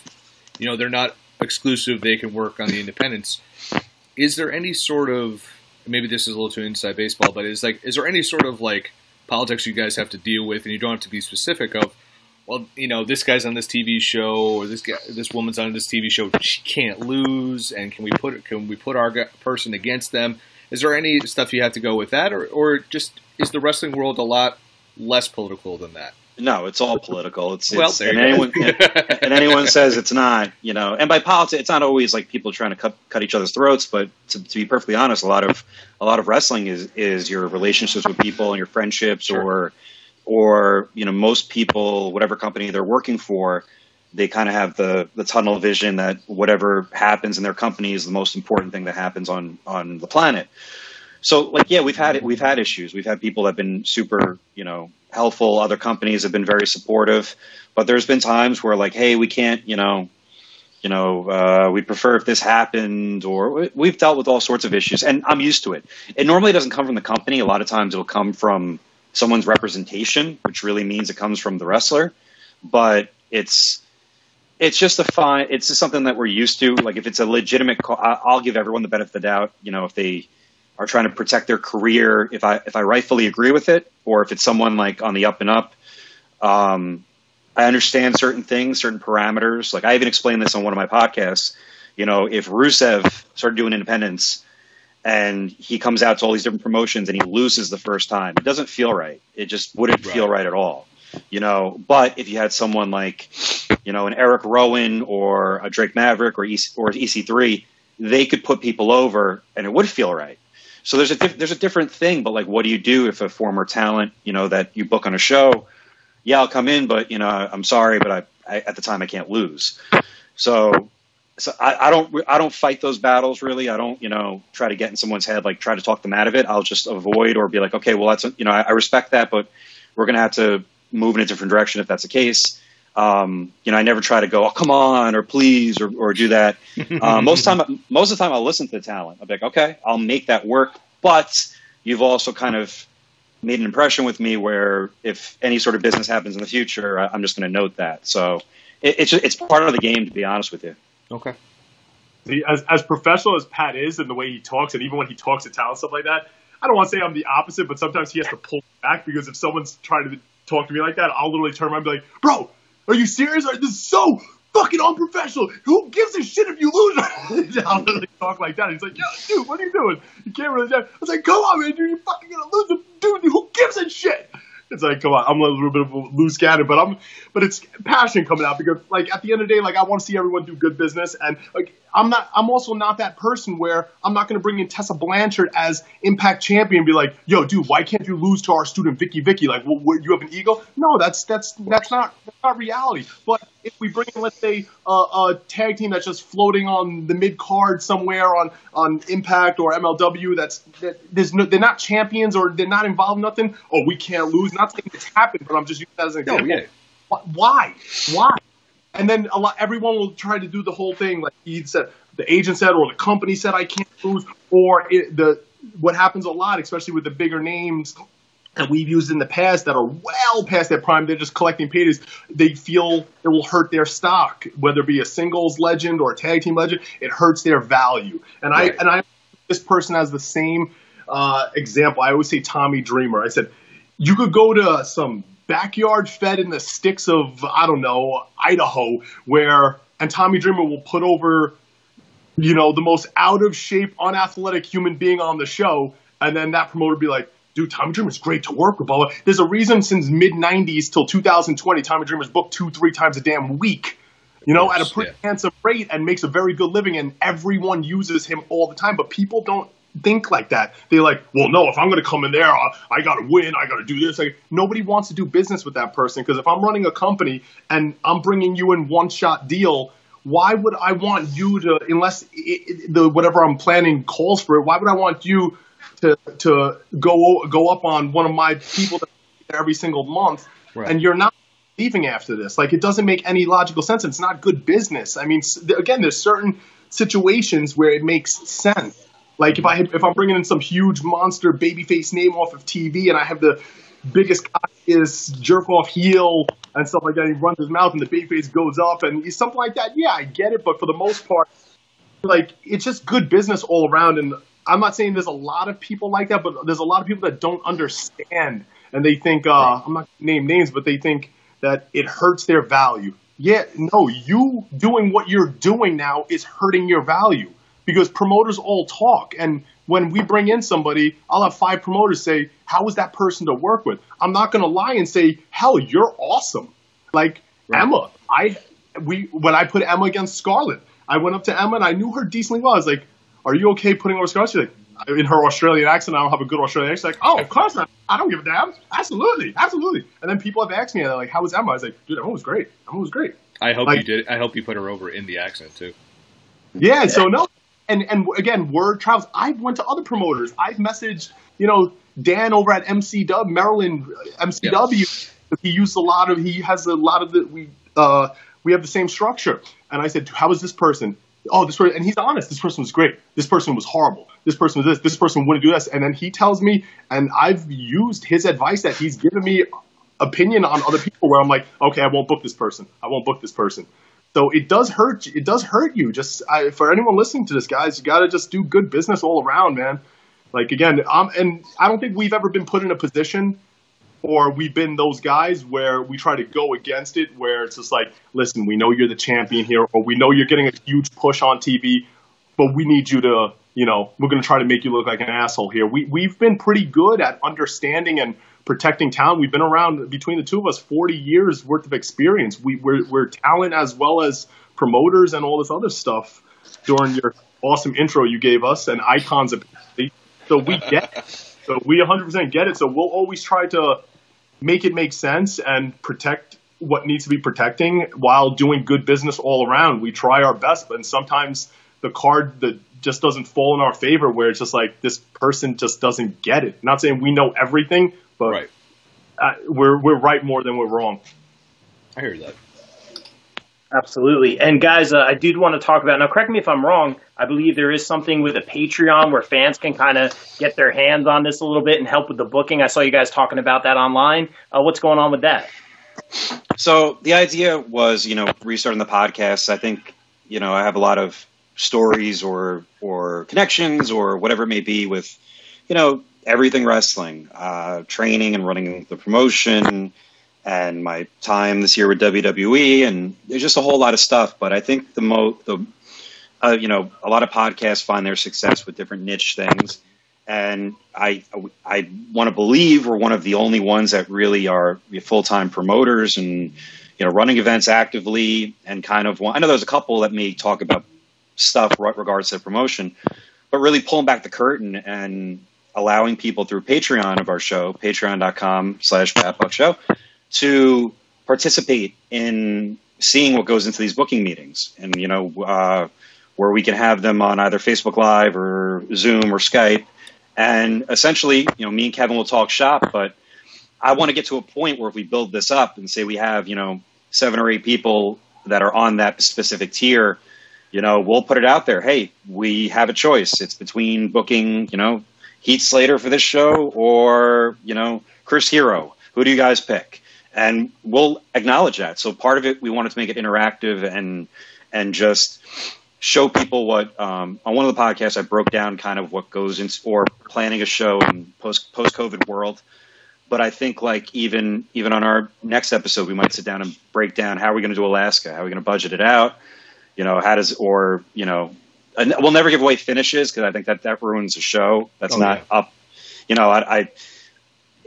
you know, they're not exclusive. They can work on the independents. Is there any sort of maybe this is a little too inside baseball, but is like is there any sort of like politics you guys have to deal with, and you don't have to be specific of well, you know, this guy's on this TV show or this guy, this woman's on this TV show. She can't lose, and can we put can we put our person against them? Is there any stuff you have to go with that, or, or just is the wrestling world a lot less political than that? No, it's all political. It's, well, it's and anyone and, and, anyone says it's not, you know. And by politics, it's not always like people trying to cut cut each other's throats. But to, to be perfectly honest, a lot of a lot of wrestling is is your relationships with people and your friendships, sure. or or you know, most people, whatever company they're working for, they kind of have the the tunnel vision that whatever happens in their company is the most important thing that happens on on the planet. So like yeah, we've had it. We've had issues. We've had people that have been super you know helpful. Other companies have been very supportive, but there's been times where like hey, we can't you know. You know, uh, we prefer if this happened, or we've dealt with all sorts of issues, and I'm used to it. It normally doesn't come from the company. A lot of times, it'll come from someone's representation, which really means it comes from the wrestler. But it's it's just a fine. It's just something that we're used to. Like if it's a legitimate, call, I'll give everyone the benefit of the doubt. You know, if they are trying to protect their career, if I if I rightfully agree with it, or if it's someone like on the up and up, um, I understand certain things, certain parameters. Like I even explained this on one of my podcasts. You know, if Rusev started doing independence and he comes out to all these different promotions and he loses the first time, it doesn't feel right. It just wouldn't right. feel right at all you know. But if you had someone like, you know, an Eric Rowan or a Drake Maverick or EC, or EC3, they could put people over, and it would feel right. So there's a diff- there's a different thing, but like, what do you do if a former talent, you know, that you book on a show? Yeah, I'll come in, but you know, I'm sorry, but I, I at the time I can't lose. So so I, I, don't I don't fight those battles really. I don't you know try to get in someone's head like try to talk them out of it. I'll just avoid or be like, okay, well that's you know I, I respect that, but we're gonna have to move in a different direction if that's the case. Um, you know, I never try to go, oh, come on, or please, or, or do that. Uh, most time, most of the time, I'll listen to the talent. I'll be like, okay, I'll make that work. But you've also kind of made an impression with me where if any sort of business happens in the future, I'm just going to note that. So it, it's it's part of the game, to be honest with you. Okay. See, as as professional as Pat is and the way he talks, and even when he talks to talent stuff like that, I don't want to say I'm the opposite, but sometimes he has to pull back because if someone's trying to talk to me like that, I'll literally turn around and be like, bro, are you serious? Are, This is so fucking unprofessional. Who gives a shit if you lose? I'll literally talk like that. He's like, yo, dude, what are you doing? You can't really. I was like, come on, man, dude, you're fucking gonna lose. Dude, who gives a shit? it's like, come on, I'm a little bit of a loose cannon, but I'm, but it's passion coming out because, like, at the end of the day, like, I want to see everyone do good business, and like, I'm not, I'm also not that person where I'm not going to bring in Tessa Blanchard as Impact Champion and be like, yo, dude, why can't you lose to our student Vicky Vicky? Like, what, what, you have an ego? No, that's that's that's not that's not reality. But if we bring in, let's say, uh, a tag team that's just floating on the mid card somewhere on on Impact or MLW, that's that, there's no, they're not champions or they're not involved in nothing. Oh, we can't lose. Not saying it's happened, but I'm just using that as an No, example. yeah. Why? Why? And then a lot, everyone will try to do the whole thing like he said, the agent said, or the company said I can't lose, or it, the what happens a lot, especially with the bigger names that we've used in the past that are well past their prime. They're just collecting paydays. They feel it will hurt their stock, whether it be a singles legend or a tag team legend. It hurts their value. And Right. I and I this person has the same uh, example. I always say Tommy Dreamer. I said you could go to some backyard fed in the sticks of I don't know Idaho where and Tommy Dreamer will put over you know the most out of shape unathletic human being on the show and then that promoter be like dude Tommy Dreamer's great to work with blah, blah. there's a reason since mid 90s till 2020 Tommy Dreamer's booked two three times a damn week you know, at a pretty yeah. handsome rate and makes a very good living, and everyone uses him all the time. But people don't think like that. They're like, well, no, if I'm going to come in there, I, I got to win. I got to do this. Like, nobody wants to do business with that person because if I'm running a company and I'm bringing you in one shot deal, why would I want you to, unless it, it, the whatever I'm planning calls for it, why would I want you to to go go up on one of my people every single month, Right. and you're not leaving after this. Like it doesn't make any logical sense. It's not good business. I mean, again, there's certain situations where it makes sense. Like if I if I'm bringing in some huge monster babyface name off of TV and I have the biggest cockiest jerk off heel and stuff like that, he runs his mouth and the babyface goes up and he's something like that. Yeah, I get it, but for the most part, like it's just good business all around. And I'm not saying there's a lot of people like that, but there's a lot of people that don't understand and they think uh, I'm not gonna name names, but they think that it hurts their value. Yeah, no, you doing what you're doing now is hurting your value because promoters all talk. And when we bring in somebody, I'll have five promoters say, "How was that person to work with?" I'm not going to lie and say, "Hell, you're awesome." Like Emma, I we when I put Emma against Scarlett, I went up to Emma and I knew her decently well. I was like, "Are you okay putting over Scarlett?" She's like, in her Australian accent, I don't have a good Australian accent. Like, oh, of course not. I don't give a damn. Absolutely, absolutely. And then people have asked me, they're like, "How was Emma?" I was like, "Dude, Emma was great. Emma was great." I hope Like- you did. I hope you put her over in the accent too. Yeah, so no, and and again, word travels. I've went to other promoters. I've messaged, you know, Dan over at MCW, Maryland uh, MCW. He used a lot of. He has a lot of the. We uh we have the same structure. And I said, how is this person? Oh, this person, and he's honest. This person was great. This person was horrible. This person was this. This person wouldn't do this. And then he tells me, and I've used his advice that he's given me opinion on other people where I'm like, okay, I won't book this person. I won't book this person. So it does hurt. It does hurt you. Just I, for anyone listening to this, guys, you got to just do good business all around, man. Like again, um, and I don't think we've ever been put in a position, or we've been those guys where we try to go against it, where it's just like, listen, we know you're the champion here, or we know you're getting a huge push on TV, but we need you to, you know, we're going to try to make you look like an asshole here. We we've been pretty good at understanding and protecting talent. We've been around between the two of us 40 years worth of experience. We, we're, we're talent as well as promoters and all this other stuff during your awesome intro you gave us and icons of so we get it. so we 100% get it so we'll always try to make it make sense and protect what needs to be protecting while doing good business all around we try our best but sometimes the card that just doesn't fall in our favor where it's just like this person just doesn't get it not saying we know everything but Right. uh, we're we're right more than we're wrong. I hear that. Absolutely. And guys, uh, I did want to talk about now. Correct me if I'm wrong. I believe there is something with a Patreon where fans can kind of get their hands on this a little bit and help with the booking. I saw you guys talking about that online. Uh, what's going on with that? So the idea was, you know, restarting the podcast. I think, you know, I have a lot of stories or or connections or whatever it may be with, you know, everything wrestling, uh, training and running the promotion, and my time this year with WWE, and there's just a whole lot of stuff. But I think the mo the, uh, you know, a lot of podcasts find their success with different niche things, and I I want to believe we're one of the only ones that really are full time promoters and you know running events actively and kind of I know there's a couple that may talk about stuff regards to promotion, but really pulling back the curtain and allowing people through Patreon of our show, patreon.com slash Show, to participate in seeing what goes into these booking meetings. And, you know, uh, where we can have them on either Facebook Live or Zoom or Skype. And essentially, you know, me and Kevin will talk shop, but I want to get to a point where if we build this up and say we have, you know, seven or eight people that are on that specific tier, you know, we'll put it out there. Hey, we have a choice. It's between booking, you know, Heath Slater for this show or, you know, Chris Hero. Who do you guys pick? And we'll acknowledge that. So part of it, we wanted to make it interactive and, and just show people what, um, on one of the podcasts, I broke down kind of what goes into or planning a show in post, post COVID world. But I think like even, even on our next episode, we might sit down and break down how are we going to do Alaska? How are we going to budget it out? You know, how does, or, you know, we'll never give away finishes because I think that that ruins the show. That's oh, not yeah. up. You know, I, I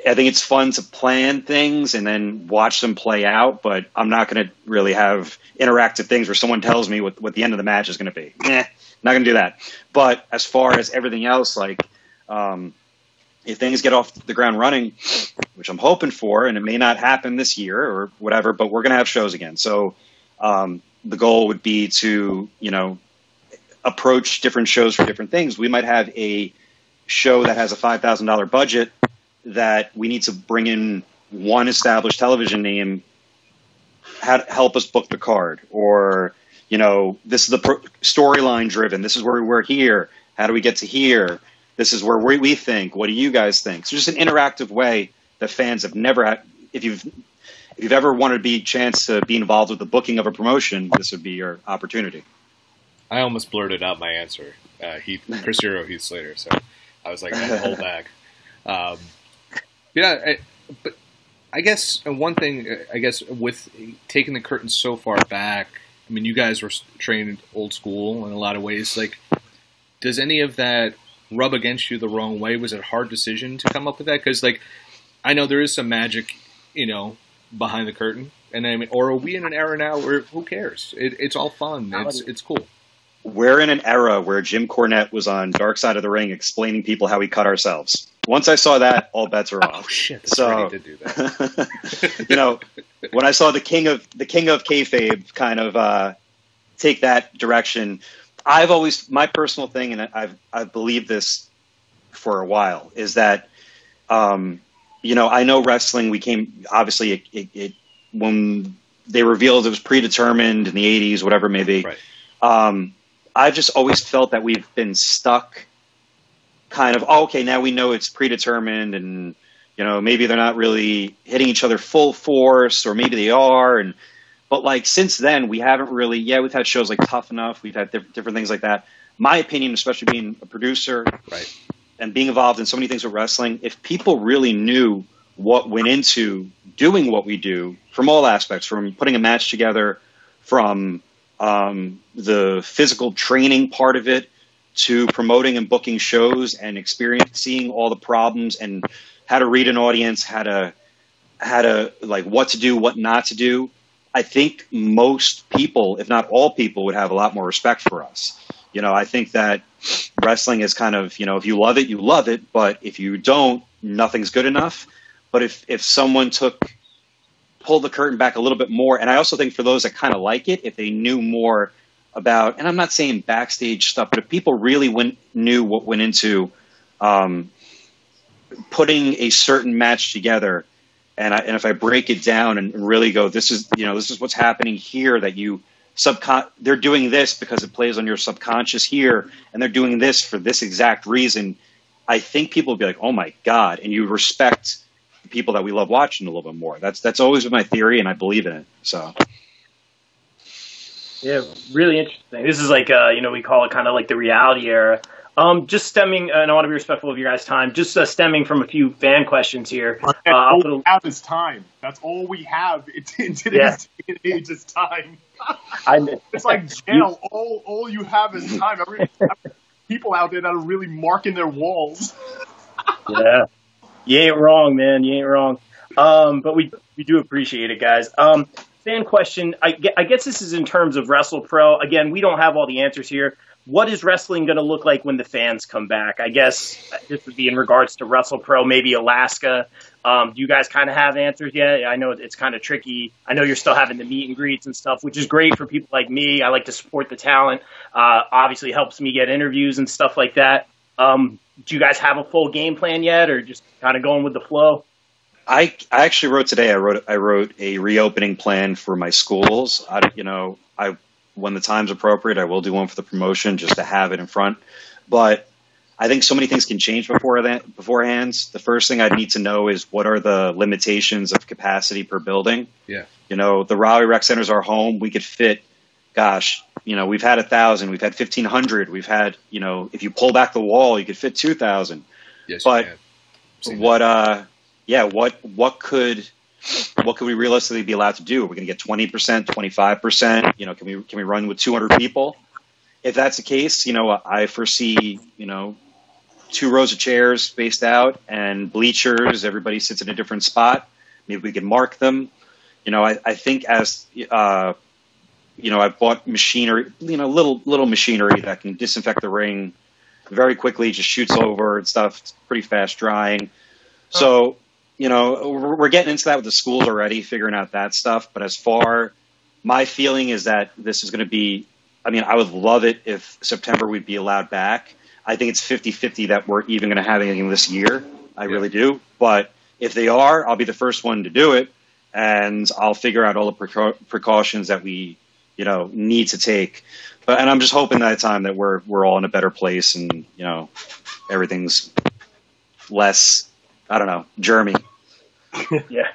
I think it's fun to plan things and then watch them play out, but I'm not going to really have interactive things where someone tells me what, what the end of the match is going to be. Eh, not going to do that. But as far as everything else, like um, if things get off the ground running, which I'm hoping for, and it may not happen this year or whatever, but we're going to have shows again. So um, the goal would be to, you know, approach different shows for different things. We might have a show that has a $5,000 budget that we need to bring in one established television name help us book the card. Or you know this is the storyline driven. This is where we're here. How do we get to here? This is where we, we think. What do you guys think? So just an interactive way that fans have never had. If you've if you've ever wanted to be chance to be involved with the booking of a promotion this would be your opportunity I almost blurted out my answer. Uh, Heath, Chris Hero, Heath Slater. So I was like, hold back. Um, yeah, I, but I guess one thing, I guess with taking the curtain so far back, I mean, you guys were trained old school in a lot of ways. Like, does any of that rub against you the wrong way? Was it a hard decision to come up with that? Because, like, I know there is some magic, you know, behind the curtain. And I mean, or are we in an era now where who cares? It, it's all fun. It's it's cool we're in an era where Jim Cornette was on Dark Side of the Ring explaining people how we cut ourselves. Once I saw that, all bets are off. Oh shit! so, did do that. you know, when I saw the king of the king of kayfabe kind of uh, take that direction, I've always my personal thing, and I've I've believed this for a while, is that um, you know I know wrestling. We came obviously it, it, it, when they revealed it was predetermined in the '80s, whatever it may be. Right. Um, I've just always felt that we've been stuck kind of, oh, okay, now we know it's predetermined and, you know, maybe they're not really hitting each other full force or maybe they are. And, but like since then, we haven't really, yeah, we've had shows like Tough Enough, we've had different things like that. My opinion, especially being a producer right. and being involved in so many things with wrestling, if people really knew what went into doing what we do from all aspects, from putting a match together, from um, the physical training part of it to promoting and booking shows and experiencing all the problems and how to read an audience, how to how to like what to do, what not to do. I think most people, if not all people, would have a lot more respect for us. You know, I think that wrestling is kind of, you know, if you love it, you love it, but if you don't, nothing's good enough. But if if someone took pull the curtain back a little bit more. And I also think for those that kind of like it, if they knew more about, and I'm not saying backstage stuff, but if people really went, knew what went into um, putting a certain match together, and, I, and if I break it down and really go, this is you know this is what's happening here that you subcon they're doing this because it plays on your subconscious here, and they're doing this for this exact reason. I think people would be like, oh my god, and you respect people that we love watching a little bit more. That's that's always been my theory, and I believe in it. So. Yeah, really interesting. This is like, uh, you know, we call it kind of like the reality era. Um, just stemming, and I want to be respectful of your guys' time. Just uh, stemming from a few fan questions here. Uh, all we have is time. That's all we have in today's yeah. age is time. I, it's like jail. all all you have is time. Every, people out there that are really marking their walls. yeah, you ain't wrong, man. You ain't wrong. Um, but we we do appreciate it, guys. Um, fan question. I, I guess this is in terms of WrestlePro. Again, we don't have all the answers here. What is wrestling going to look like when the fans come back? I guess this would be in regards to WrestlePro, maybe Alaska. Um, do you guys kind of have answers yet? I know it's kind of tricky. I know you're still having the meet and greets and stuff, which is great for people like me. I like to support the talent. Uh, obviously, helps me get interviews and stuff like that. Um, do you guys have a full game plan yet, or just kind of going with the flow? I I actually wrote today. I wrote I wrote a reopening plan for my schools. I, you know, I when the time's appropriate, I will do one for the promotion just to have it in front. But I think so many things can change before that beforehand. The first thing I'd need to know is what are the limitations of capacity per building. Yeah. You know, the Rahway Rec Center's our home. We could fit, gosh, you know, we've had a thousand, we've had fifteen hundred, we've had, you know, if you pull back the wall, you could fit two thousand. Yes, but what uh yeah, what what could what could we realistically be allowed to do? Are we going to get twenty percent, twenty five percent? You know, can we can we run with two hundred people? If that's the case, you know, I foresee you know two rows of chairs spaced out and bleachers. Everybody sits in a different spot. Maybe we can mark them. You know, I, I think as uh, you know, I've bought machinery, you know, little little machinery that can disinfect the ring very quickly, just shoots over and stuff. It's pretty fast drying. So you know, we're getting into that with the schools already, figuring out that stuff. But as far, my feeling is that this is going to be, I mean, I would love it if September we'd be allowed back. I think it's 50 50 that we're even going to have anything this year. I yeah. really do. But if they are, I'll be the first one to do it. And I'll figure out all the preca- precautions that we, you know, need to take. But, and I'm just hoping that time that we're, we're all in a better place and, you know, everything's less, I don't know, germy. yeah.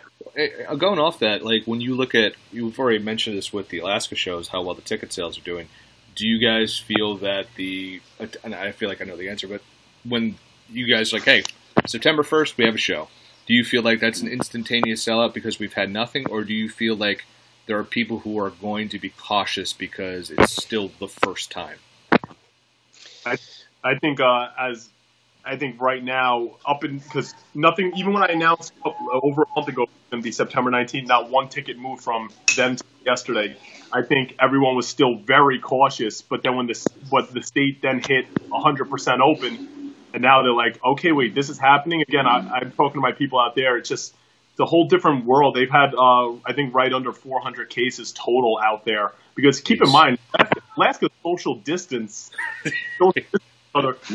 Uh, going off that, like when you look at, you've already mentioned this with the Alaska shows, how well the ticket sales are doing. Do you guys feel that the, and I feel like I know the answer, but when you guys like, hey, September 1st, we have a show. Do you feel like that's an instantaneous sellout because we've had nothing, or do you feel like there are people who are going to be cautious because it's still the first time? I, I think uh, as I think right now, up in because nothing. Even when I announced over a month ago, going to be September 19th, not one ticket moved from then to yesterday. I think everyone was still very cautious. But then when this, but the state then hit 100% open, and now they're like, okay, wait, this is happening again. I, I'm talking to my people out there. It's just the whole different world. They've had, uh, I think, right under 400 cases total out there. Because keep in mind, Alaska's social distance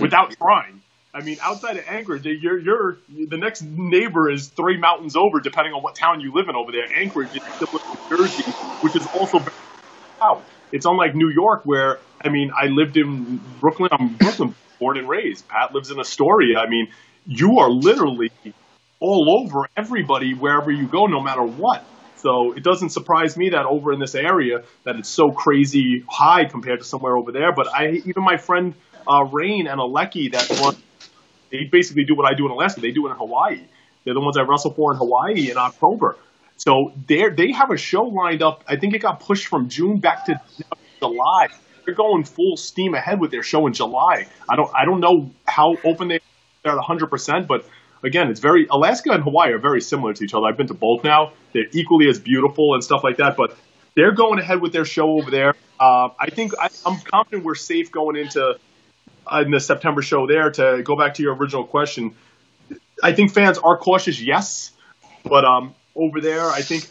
without trying. I mean, outside of Anchorage, you're, you're the next neighbor is three mountains over, depending on what town you live in over there. Anchorage is still in New Jersey, which is also out. It's unlike New York, where I mean, I lived in Brooklyn. I'm Brooklyn born and raised. Pat lives in Astoria. I mean, you are literally all over everybody wherever you go, no matter what. So it doesn't surprise me that over in this area that it's so crazy high compared to somewhere over there. But I even my friend uh, Rain and Alecki that run they basically do what I do in Alaska. They do it in Hawaii. They're the ones I wrestle for in Hawaii in October. So they they have a show lined up. I think it got pushed from June back to July. They're going full steam ahead with their show in July. I don't I don't know how open they are at 100, percent but again, it's very Alaska and Hawaii are very similar to each other. I've been to both now. They're equally as beautiful and stuff like that. But they're going ahead with their show over there. Uh, I think I, I'm confident we're safe going into in the September show there to go back to your original question. I think fans are cautious, yes, but um, over there, I think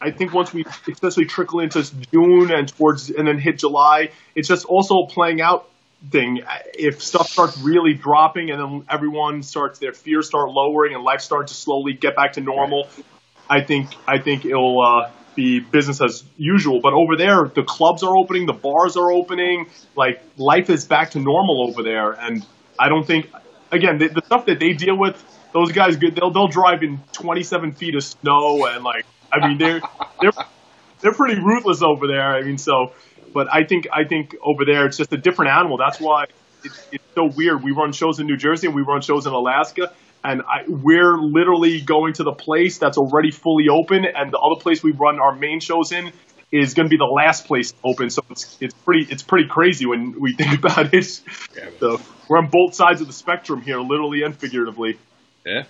I think once we especially trickle into June and towards and then hit July, it's just also playing out thing. If stuff starts really dropping and then everyone starts their fears start lowering and life starts to slowly get back to normal, I think I think it'll uh, be business as usual. But over there, the clubs are opening, the bars are opening, like life is back to normal over there. And I don't think, again, the, the stuff that they deal with, those guys, good they'll they'll drive in 27 feet of snow and like, I mean, they're they're they're pretty ruthless over there. I mean, so, but I think I think over there it's just a different animal. That's why it's, it's so weird. We run shows in New Jersey and we run shows in Alaska, and I, we're literally going to the place that's already fully open, and the other place we run our main shows in is going to be the last place open. So it's it's pretty it's pretty crazy when we think about it. Yeah. So we're on both sides of the spectrum here, literally and figuratively. Yeah.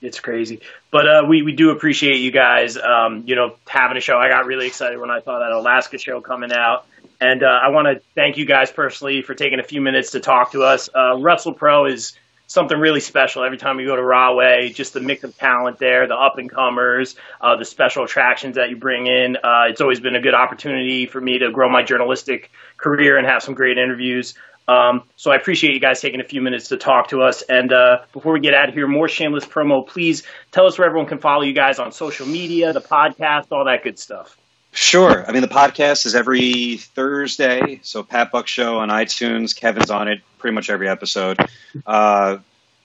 It's crazy. But uh, we, we do appreciate you guys, um, you know, having a show. I got really excited when I saw that Alaska show coming out. And uh, I want to thank you guys personally for taking a few minutes to talk to us. Uh, WrestlePro is something really special every time we go to Rahway. Just the mix of talent there, the up and comers, uh, the special attractions that you bring in. Uh, it's always been a good opportunity for me to grow my journalistic career and have some great interviews. Um, so I appreciate you guys taking a few minutes to talk to us. And uh, before we get out of here, more shameless promo. Please tell us where everyone can follow you guys on social media, the podcast, all that good stuff. Sure. I mean, the podcast is every Thursday. So Pat Buck Show on iTunes. Kevin's on it pretty much every episode. Uh,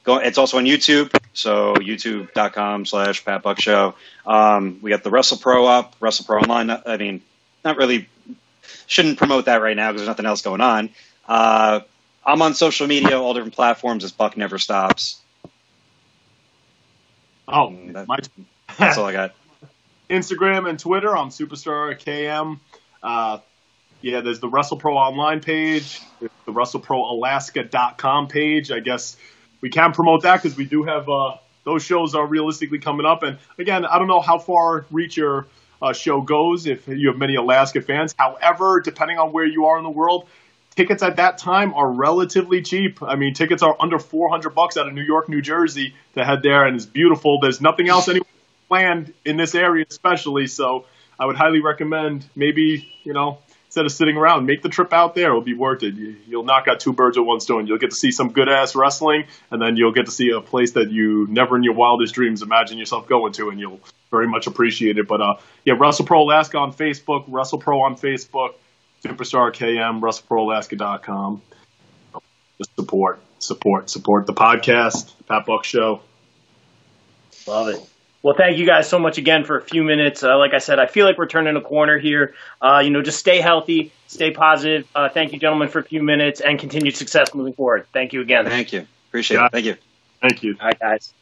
go, it's also on YouTube. So youtube.com slash Pat Buck Show. Um, we got the WrestlePro up, WrestlePro Online. I mean, not really, shouldn't promote that right now because there's nothing else going on. Uh, I'm on social media, all different platforms as Buck Never Stops. Oh, That- my That's all I got. Instagram and Twitter. I'm Superstar KM. Uh, yeah, there's the WrestlePro online page, there's the WrestleProAlaska.com page. I guess we can promote that because we do have uh, those shows are realistically coming up. And again, I don't know how far reach your uh, show goes if you have many Alaska fans. However, depending on where you are in the world, tickets at that time are relatively cheap. I mean, tickets are under 400 bucks out of New York, New Jersey to head there, and it's beautiful. There's nothing else anywhere planned in this area, especially. So I would highly recommend maybe you know instead of sitting around, make the trip out there. It'll be worth it. You, you'll knock out two birds with one stone. You'll get to see some good ass wrestling, and then you'll get to see a place that you never in your wildest dreams imagine yourself going to, and you'll very much appreciate it. But uh, yeah, WrestlePro Alaska on Facebook, WrestlePro on Facebook, Superstar KM, WrestleProAlaska.com. Just support, support, support the podcast, Pat Buck Show. Love it. Well, thank you guys so much again for a few minutes. Uh, like I said, I feel like we're turning a corner here. Uh, you know, just stay healthy, stay positive. Uh, thank you, gentlemen, for a few minutes and continued success moving forward. Thank you again. Thank you. Appreciate Yeah. it. Thank you. Thank you. All right, guys.